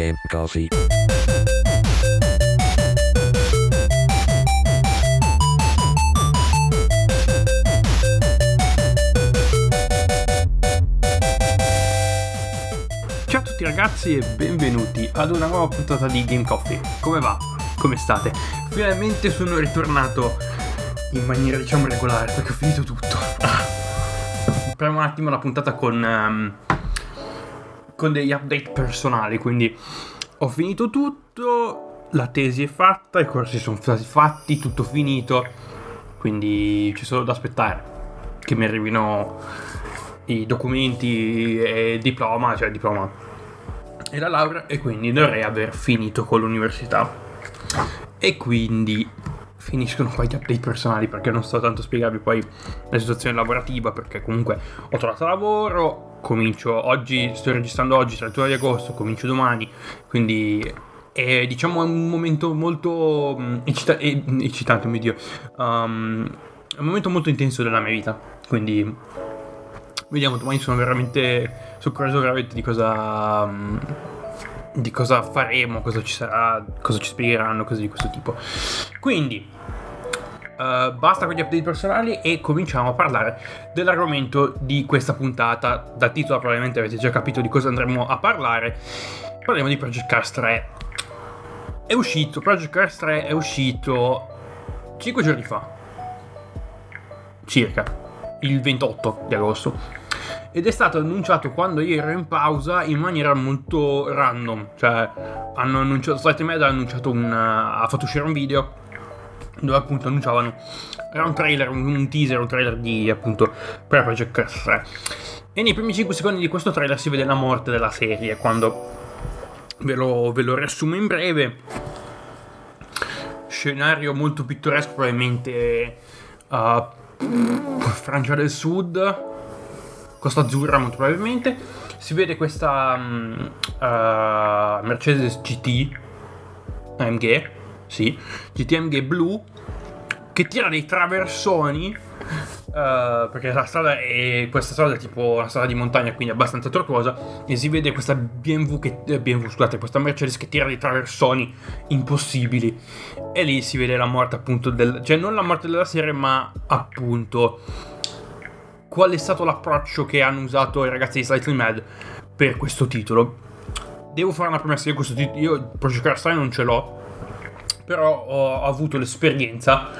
Game Coffee. Ciao a tutti ragazzi e benvenuti ad una nuova puntata di Game Coffee. Come va? Come state? Finalmente sono ritornato in maniera diciamo regolare perché ho finito tutto. Apriamo un attimo la puntata con, ehm, con degli update personali, quindi ho finito tutto, la tesi è fatta, i corsi sono stati fatti, tutto finito, quindi c'è solo da aspettare che mi arrivino i documenti e il diploma, cioè il diploma e la laurea e quindi dovrei aver finito con l'università. E quindi finiscono qua gli update personali perché non sto tanto a spiegarvi poi la situazione lavorativa perché comunque ho trovato lavoro, comincio oggi, sto registrando oggi 31 di agosto, comincio domani, quindi è diciamo un momento molto mm, eccita- eh, eccitante, mio Dio, um, è un momento molto intenso della mia vita, quindi vediamo domani sono veramente sono curioso veramente di cosa mm, di cosa faremo cosa ci sarà cosa ci spiegheranno cose di questo tipo. Quindi eh, basta con gli update personali e cominciamo a parlare dell'argomento di questa puntata. Dal titolo probabilmente avete già capito di cosa andremo a parlare. Parliamo di Project Cars 3 è uscito Project Cars 3 è uscito 5 giorni fa circa il 28 di agosto ed è stato annunciato quando io ero in pausa in maniera molto random. Cioè, hanno annunciato, Slight Med ha annunciato un. ha fatto uscire un video dove appunto annunciavano. Era un trailer, un, teaser, un trailer di appunto per Project Cars 3. E nei primi 5 secondi di questo trailer si vede la morte della serie. Quando ve lo, ve lo riassumo in breve. Scenario molto pittoresco, probabilmente. Uh, Francia del Sud, Costa Azzurra molto probabilmente. Si vede questa um, uh, Mercedes GT AMG, sì, GT AMG blu che tira dei traversoni Uh, perché la strada è questa strada è tipo una strada di montagna quindi abbastanza tortuosa e si vede questa BMW che eh, BMW scusate questa Mercedes che tira dei traversoni impossibili e lì si vede la morte appunto del cioè non la morte della serie ma appunto qual è stato l'approccio che hanno usato i ragazzi di Slightly Mad per questo titolo. Devo fare una promessa, io questo titolo, io Project Cars 3 non ce l'ho, però ho avuto l'esperienza,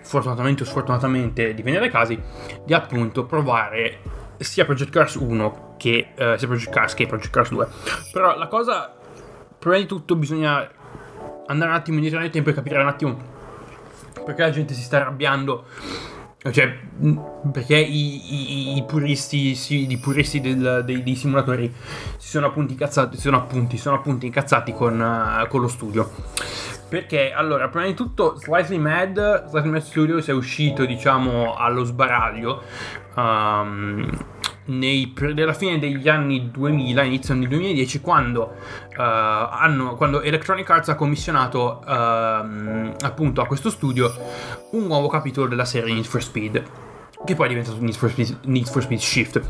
fortunatamente o sfortunatamente, dipende dai casi, di appunto provare sia Project Cars 1 che eh, sia Project Cars che Project Cars 2. Però la cosa, prima di tutto bisogna andare un attimo indietro nel tempo e capire un attimo perché la gente si sta arrabbiando cioè, perché i, i, i puristi, sì, i puristi del, dei, dei, simulatori si sono appunto incazzati, sono appunti, sono appunto incazzati con, uh, con, lo studio. Perché, allora, prima di tutto, Slightly Mad, Slightly Mad Studios è uscito, diciamo, allo sbaraglio um, nei, nella fine degli anni 2000, inizio anni 2010, quando, uh, hanno, quando Electronic Arts ha commissionato uh, appunto a questo studio un nuovo capitolo della serie Need for Speed che poi è diventato Need for, Speed, Need for Speed Shift,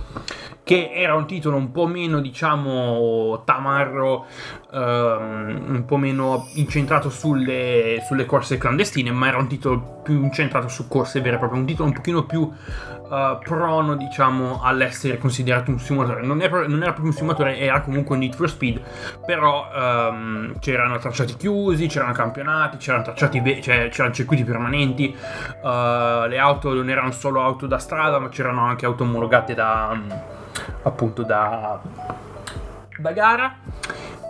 che era un titolo un po' meno, diciamo, tamarro, um, un po' meno incentrato sulle, sulle, corse clandestine, ma era un titolo più incentrato su corse vere e proprie, un titolo un pochino più uh, prono, diciamo, all'essere considerato un simulatore. Non era, non era, proprio un simulatore, era comunque un Need for Speed, però um, c'erano tracciati chiusi, c'erano campionati, c'erano tracciati, ve- cioè, c'erano circuiti permanenti, uh, le auto non erano solo auto da strada, ma c'erano anche auto omologate da, appunto, da, da gara.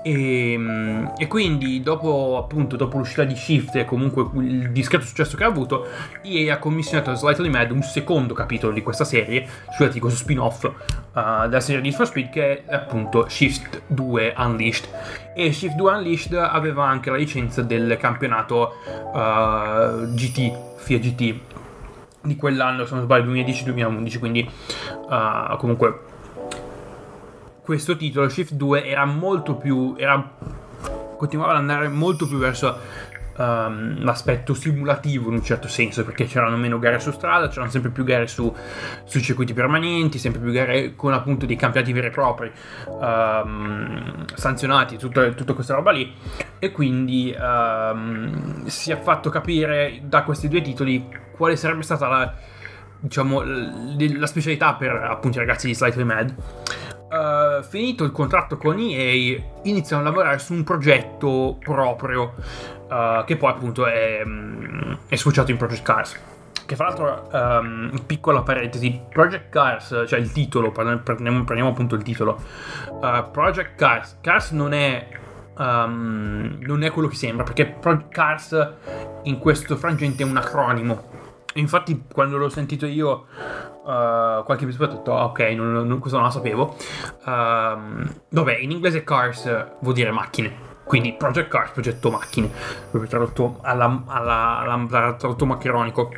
E, ehm, e, quindi dopo appunto dopo l'uscita di Shift e comunque il discreto successo che ha avuto EA ha commissionato a Slightly Mad un secondo capitolo di questa serie scusate questo spin-off uh, della serie di For Speed che è appunto Shift 2 Unleashed e Shift 2 Unleashed aveva anche la licenza del campionato uh, GT FIA GT di quell'anno se non sbaglio 2010-2011 quindi uh, comunque questo titolo, Shift 2, era molto più. Era, continuava ad andare molto più verso um, l'aspetto simulativo in un certo senso, perché c'erano meno gare su strada, c'erano sempre più gare su, sui circuiti permanenti, sempre più gare con appunto dei campionati veri e propri, um, sanzionati, tutta, tutta, questa roba lì, e quindi um, si è fatto capire da questi due titoli quale sarebbe stata la, diciamo, la specialità per appunto i ragazzi di Slightly Mad. Uh, finito il contratto con EA, iniziano a lavorare su un progetto proprio uh, che poi appunto è, um, è sfociato in Project Cars. Che fra l'altro, um, piccola parentesi, Project Cars, cioè il titolo, prendiamo, prendiamo appunto il titolo. Uh, Project Cars, Cars non è, um, non è quello che sembra, perché Project Cars in questo frangente è un acronimo. Infatti, quando l'ho sentito io, uh, qualche episodio ho detto, ok, non, non, questo non lo sapevo. Uh, vabbè, in inglese cars vuol dire macchine. Quindi Project Cars, progetto macchine, proprio tradotto alla, alla, alla, tradotto maccheronico.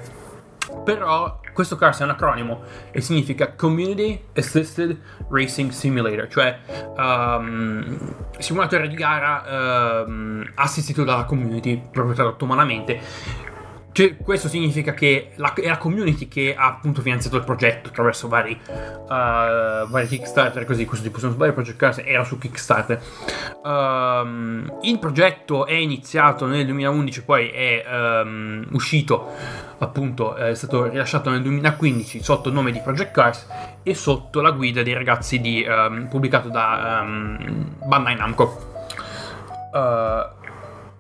Però questo CARS è un acronimo e significa Community Assisted Racing Simulator, cioè um, simulatore di gara um, assistito dalla community, proprio tradotto malamente cioè, questo significa che la, è la community che ha appunto finanziato il progetto attraverso vari, uh, vari Kickstarter, così, questo tipo sono sbaglio Project Cars era su Kickstarter. Um, il progetto è iniziato nel 2011, poi è um, uscito, appunto, è stato rilasciato nel 2015 sotto il nome di Project Cars e sotto la guida dei ragazzi di, um, pubblicato da Bandai Namco. Uh,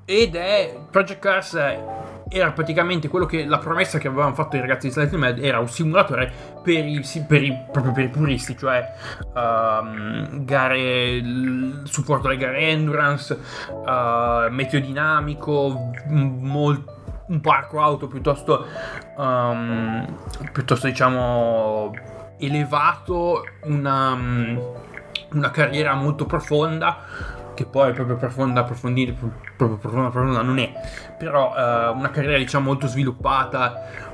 ed è Project Cars era praticamente quello che la promessa che avevano fatto i ragazzi di Silent Med era un simulatore per i, per i, proprio per i puristi, cioè um, gare, supporto alle gare endurance, uh, meteodinamico, molto un parco auto piuttosto, um, piuttosto diciamo elevato, una, una carriera molto profonda che poi proprio profonda, approfondire, proprio profonda, non è, però uh, una carriera diciamo molto sviluppata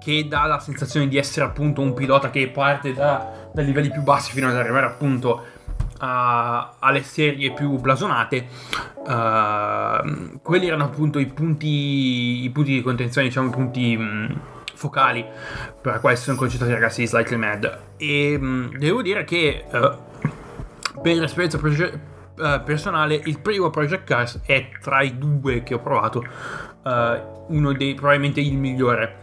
che dà la sensazione di essere appunto un pilota che parte da, da livelli più bassi fino ad arrivare appunto a, alle serie più blasonate. Uh, quelli erano appunto i punti, i punti di contenzione, diciamo i punti mh, focali per quali si sono concentrati i ragazzi di Slightly Mad. E mh, devo dire che uh, per l'esperienza proge- uh, personale, il primo Project Cars è tra i due che ho provato uh, uno dei probabilmente il migliore.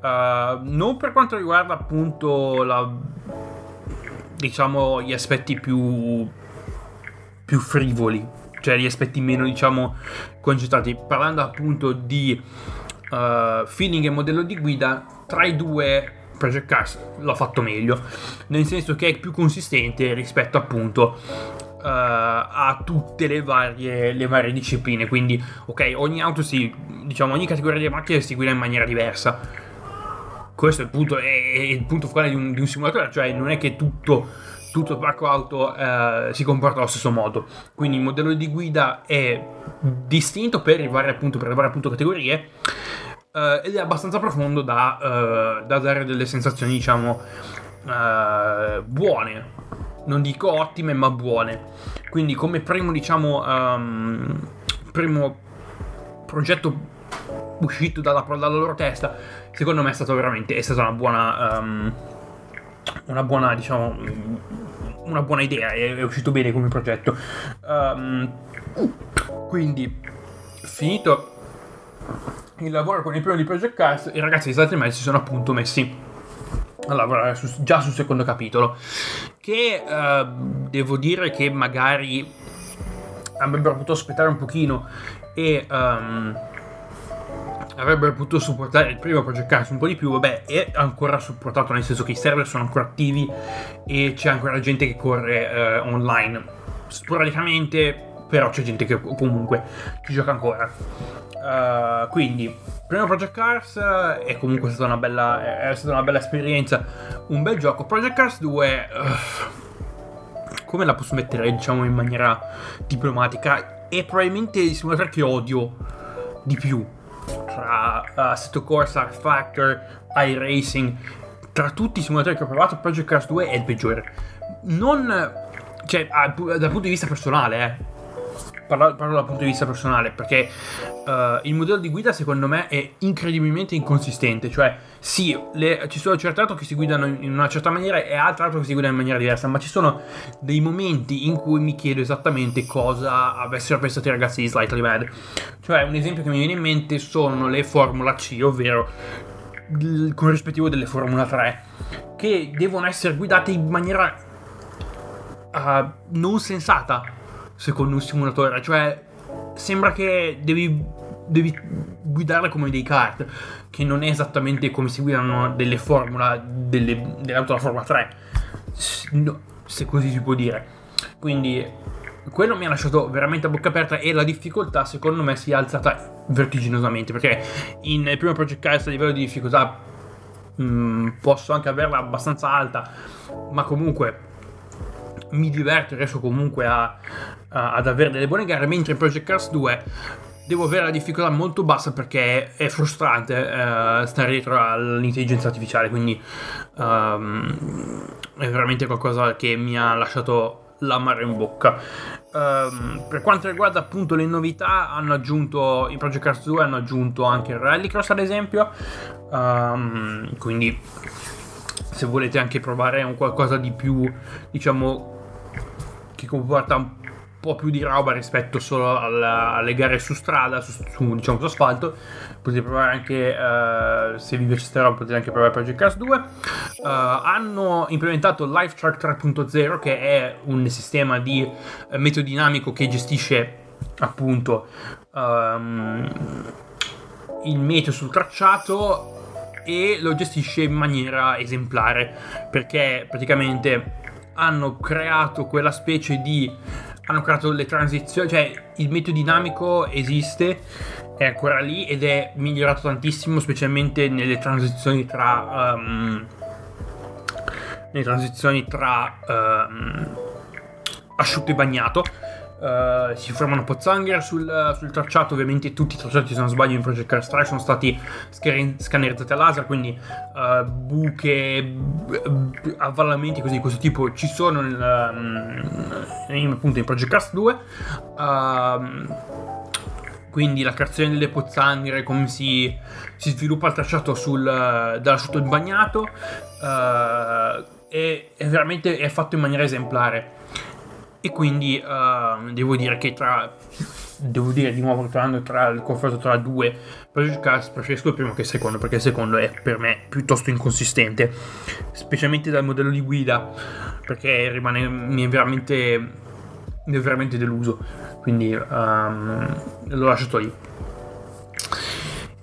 Uh, non per quanto riguarda appunto la, diciamo gli aspetti più, più frivoli, cioè gli aspetti meno diciamo concentrati. Parlando appunto di feeling e modello di guida, tra i due Project Cars l'ho fatto meglio, nel senso che è più consistente rispetto appunto uh, a tutte le varie, le varie, discipline. Quindi, ok, ogni auto si, diciamo, ogni categoria di macchine si guida in maniera diversa. Questo è il punto, è, è il punto focale di un, di un, simulatore, cioè non è che tutto, tutto il parco auto uh, si comporta allo stesso modo. Quindi il modello di guida è distinto per le varie, appunto, per le varie appunto, categorie. Uh, ed è abbastanza profondo da, uh, da, dare delle sensazioni, diciamo, uh, buone non dico ottime, ma buone. Quindi come primo, diciamo, um, primo progetto uscito dalla, dalla, loro testa, secondo me è stato veramente, è stata una buona, um, una buona, diciamo, una buona idea, è, è uscito bene come progetto. Um, quindi, finito il lavoro con il primo di Project Cars, i ragazzi di State si sono appunto messi a lavorare su, già sul secondo capitolo che uh, devo dire che magari avrebbero potuto aspettare un pochino e um, avrebbero potuto supportare il primo Project Cars un po' di più, vabbè, è ancora supportato nel senso che i server sono ancora attivi e c'è ancora gente che corre uh, online. Sporadicamente, però c'è gente che comunque ci gioca ancora. Uh, quindi, primo Project Cars è comunque stata una bella, è stata una bella esperienza, un bel gioco. Project Cars 2, uh, come la posso mettere, diciamo, in maniera diplomatica? È probabilmente il simulatore che odio di più tra Assetto Corsa, Factor, iRacing. Tra tutti i simulatori che ho provato, Project Cars 2 è il peggiore. Non, cioè, dal punto di vista personale, eh parlo, parlo dal punto di vista personale, perché uh, il modello di guida secondo me è incredibilmente inconsistente, cioè sì, le, ci sono certe auto che si guidano in una certa maniera e altre auto che si guidano in maniera diversa, ma ci sono dei momenti in cui mi chiedo esattamente cosa avessero pensato i ragazzi di Slightly Mad. Cioè, un esempio che mi viene in mente sono le Formula C, ovvero il corrispettivo delle Formula 3, che devono essere guidate in maniera uh, non sensata, secondo un simulatore. Cioè, sembra che devi, devi guidarle come dei kart, che non è esattamente come si guidano delle Formula, delle, delle auto Formula 3, no, se così si può dire. Quindi quello mi ha lasciato veramente a bocca aperta e la difficoltà secondo me si è alzata vertiginosamente perché in, primo Project Cast a livello di difficoltà mm, posso anche averla abbastanza alta ma comunque mi diverto e riesco comunque a, a, ad avere delle buone gare mentre in Project Cars 2 devo avere la difficoltà molto bassa perché è frustrante uh, stare dietro all'intelligenza artificiale quindi um, è veramente qualcosa che mi ha lasciato l'amaro in bocca. Um, per quanto riguarda appunto le novità, hanno aggiunto in Project Cars 2 hanno aggiunto anche il Rallycross ad esempio. Um, quindi se volete anche provare un qualcosa di più, diciamo, che comporta un po' più di roba rispetto solo alla, alle gare su strada, su, su, diciamo su asfalto. Potete provare anche, uh, se vi piace questa roba, potete anche provare Project Cars 2. Uh, eh, hanno implementato Live Track 3.0, che è un sistema di uh, metodo dinamico che gestisce appunto um, il meteo sul tracciato e lo gestisce in maniera esemplare perché praticamente hanno creato quella specie di hanno creato le transizioni, cioè il metodo dinamico esiste, è ancora lì ed è migliorato tantissimo, specialmente nelle transizioni tra um, nelle transizioni tra um, asciutto e bagnato Uh, si formano pozzanghere sul, sul, tracciato. Ovviamente tutti i tracciati, se non sbaglio, in Project Cars 3 sono stati scannerizzati a laser, quindi uh, buche, avvallamenti così di questo tipo ci sono nel, um, in, appunto in Project Cars 2. Uh, ehm, quindi la creazione delle pozzanghere, come si, si sviluppa il tracciato sul, dall'asciutto bagnato, è, è veramente è fatto in maniera esemplare e quindi uh, devo dire che tra devo dire di nuovo tornando tra il confronto tra due Project Cars preferisco il primo che il secondo perché il secondo è per me piuttosto inconsistente specialmente dal modello di guida perché rimane mi è veramente mi è veramente deluso. Quindi um, l'ho lasciato lì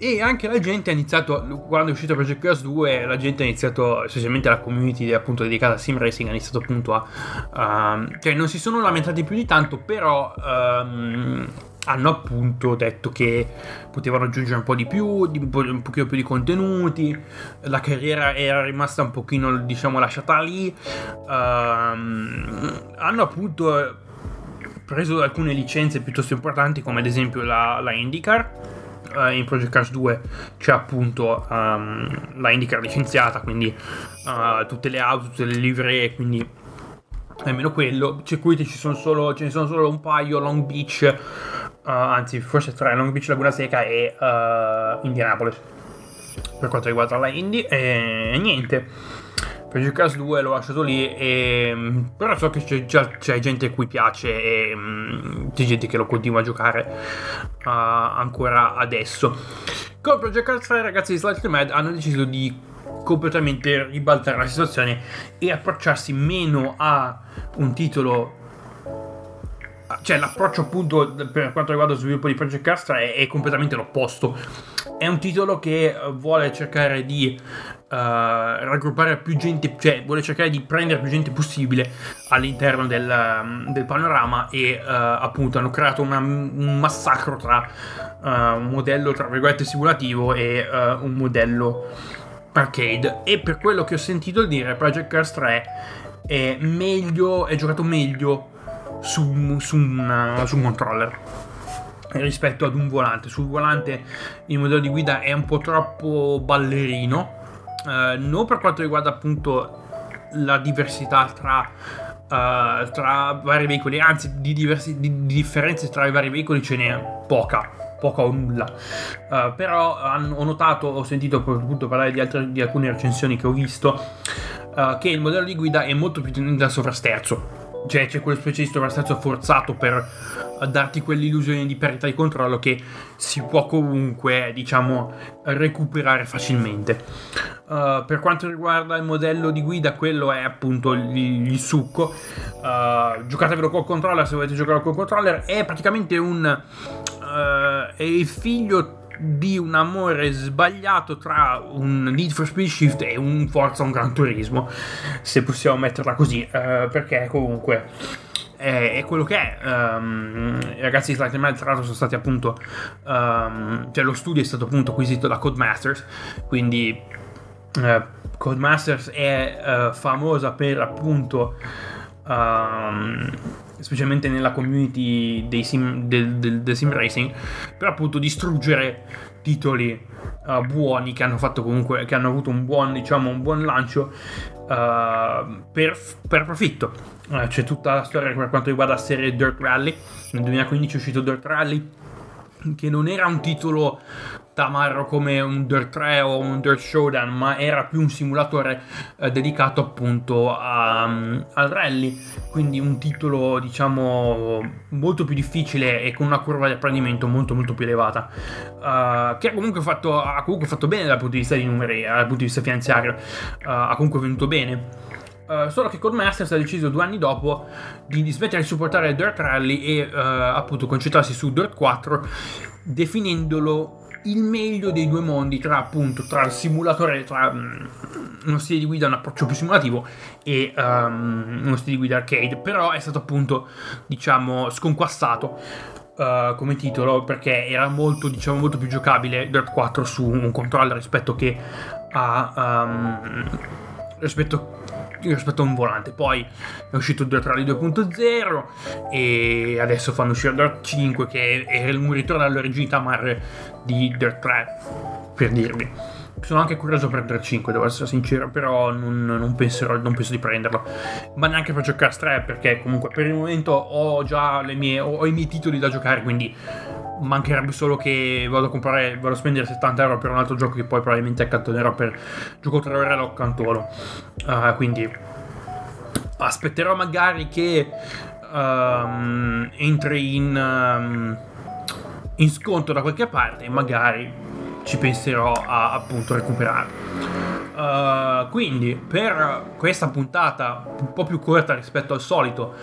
e anche la gente ha iniziato, quando è uscito Project Cars 2, la gente ha iniziato, specialmente la community appunto dedicata a sim racing, ha iniziato appunto a... Um, cioè non si sono lamentati più di tanto, però... Um, hanno appunto detto che potevano aggiungere un po' di più, di, un pochino più di contenuti, la carriera era rimasta un pochino, diciamo, lasciata lì. Um, hanno appunto preso alcune licenze piuttosto importanti, come ad esempio la, la IndyCar uh, in Project Cars 2 c'è appunto um, la IndyCar licenziata, quindi uh, tutte le auto, tutte le livree, quindi almeno quello. Circuiti ci sono solo, ce ne sono solo un paio, Long Beach, uh, anzi forse tre, Long Beach, Laguna Seca e Indianapolis per quanto riguarda la Indy e niente per Cars 2 l'ho lasciato lì e, mm, però so che c'è, già, c'è gente a cui piace e um, c'è gente che lo continua a giocare uh, ancora adesso. Con Project Cars 3 ragazzi di Slightly Mad hanno deciso di completamente ribaltare la situazione e approcciarsi meno a un titolo cioè l'approccio appunto per quanto riguarda lo sviluppo di Project Cars 3 è, è completamente l'opposto. È un titolo che vuole cercare di raggruppare più gente, cioè vuole cercare di prendere più gente possibile all'interno del, mm, del panorama e uh, appunto hanno creato una, un massacro tra uh, un modello tra virgolette simulativo e un modello arcade e per quello che ho sentito dire Project Cars 3 è meglio, è giocato meglio su, su, una, su un controller rispetto ad un volante. Sul volante il modello di guida è un po' troppo ballerino, eh, non per quanto riguarda appunto la diversità tra uh, tra vari veicoli, anzi di, diversi, di, di differenze tra i vari veicoli ce n'è poca poca o nulla. Uh, però hanno, ho notato, ho sentito appunto parlare di, altre, di alcune recensioni che ho visto, uh, che il modello di guida è molto più tendente al sovrasterzo. Cioè c'è quella specie di sovrasterzo forzato per darti quell'illusione di perdita di controllo che si può comunque, diciamo, recuperare facilmente. Uh, per quanto riguarda il modello di guida, quello è appunto il, il succo. Uh, giocatevelo col controller se volete giocare col controller. È praticamente un uh, è il figlio di un amore sbagliato tra un Need for Speed Shift e un Forza un Gran Turismo, se possiamo metterla così, perché comunque è, è, quello che è. Um, I ragazzi di Slightly Mad, tra l'altro, sono stati appunto. Um, cioè, lo studio è stato appunto acquisito da Codemasters, quindi uh, Codemasters è uh, famosa per appunto. Um, specialmente nella community sim, del, del, del, sim racing, per appunto distruggere titoli uh, buoni che hanno fatto comunque, che hanno avuto un buon, diciamo, un buon lancio uh, per, per, profitto. Uh, c'è tutta la storia per quanto riguarda la serie Dirt Rally. Nel 2015 è uscito Dirt Rally, che non era un titolo tamarro come un Dirt 3 o un Dirt Showdown, ma era più un simulatore eh, dedicato appunto a, um, al rally, quindi un titolo diciamo molto più difficile e con una curva di apprendimento molto molto più elevata, uh, che ha comunque, fatto, ha comunque fatto bene dal punto di vista di numeri, dal punto di vista finanziario, uh, ha comunque venuto bene. Uh, solo che Codemasters ha deciso due anni dopo di smettere di supportare Dirt Rally e uh, appunto concentrarsi su Dirt 4 definendolo il meglio dei due mondi tra appunto tra il simulatore tra um, uno stile di guida un approccio più simulativo e um, uno stile di guida arcade. Però è stato appunto diciamo sconquassato uh, come titolo perché era molto diciamo molto più giocabile Dirt 4 su un controller rispetto che a um, rispetto rispetto a un volante. Poi è uscito Dirt Rally 2.0 e adesso fanno uscire Dirt 5 che è un ritorno all'originalità mar di Dirt 3, per dirvi. Sono anche curioso per Dirt 5, devo essere sincero, però non, non, penserò, non penso di prenderlo. Ma neanche per giocare 3, perché comunque per il momento ho già mie, ho, ho i miei titoli da giocare, quindi mancherebbe solo che vado a comprare, vado a spendere 70 euro per un altro gioco che poi probabilmente accantonerò per gioco 3 ore lo accantono. Uh, quindi aspetterò magari che um, entri in, um, in sconto da qualche parte e magari ci penserò a appunto recuperare. Uh, quindi per questa puntata un po' più corta rispetto al solito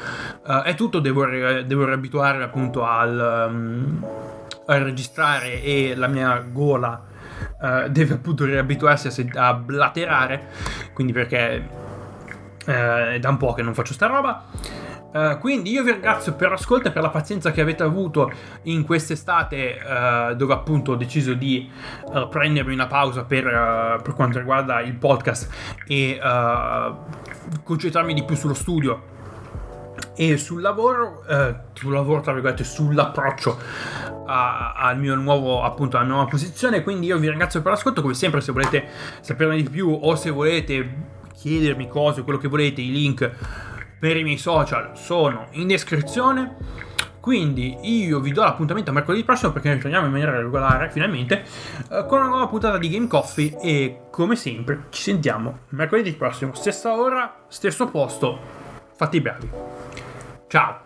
uh, è tutto, devo, devo riabituare appunto al, um, a registrare e la mia gola uh, deve appunto riabituarsi a, se- a blaterare, quindi perché è da un po' che non faccio sta roba. Uh, quindi io vi ringrazio per l'ascolto e per la pazienza che avete avuto in quest'estate uh, dove appunto ho deciso di uh, prendermi una pausa per, per, quanto riguarda il podcast e concentrarmi di più sullo studio e sul lavoro, sul lavoro tra virgolette, sull'approccio al mio nuovo appunto alla nuova posizione. Quindi io vi ringrazio per l'ascolto come sempre se volete saperne di più o se volete chiedermi cose quello che volete i link per i miei social sono in descrizione. Quindi io vi do l'appuntamento a mercoledì prossimo perché noi torniamo in maniera regolare finalmente eh, con una nuova puntata di Game Coffee e come sempre ci sentiamo mercoledì prossimo, stessa ora, stesso posto, fatti bravi. Ciao!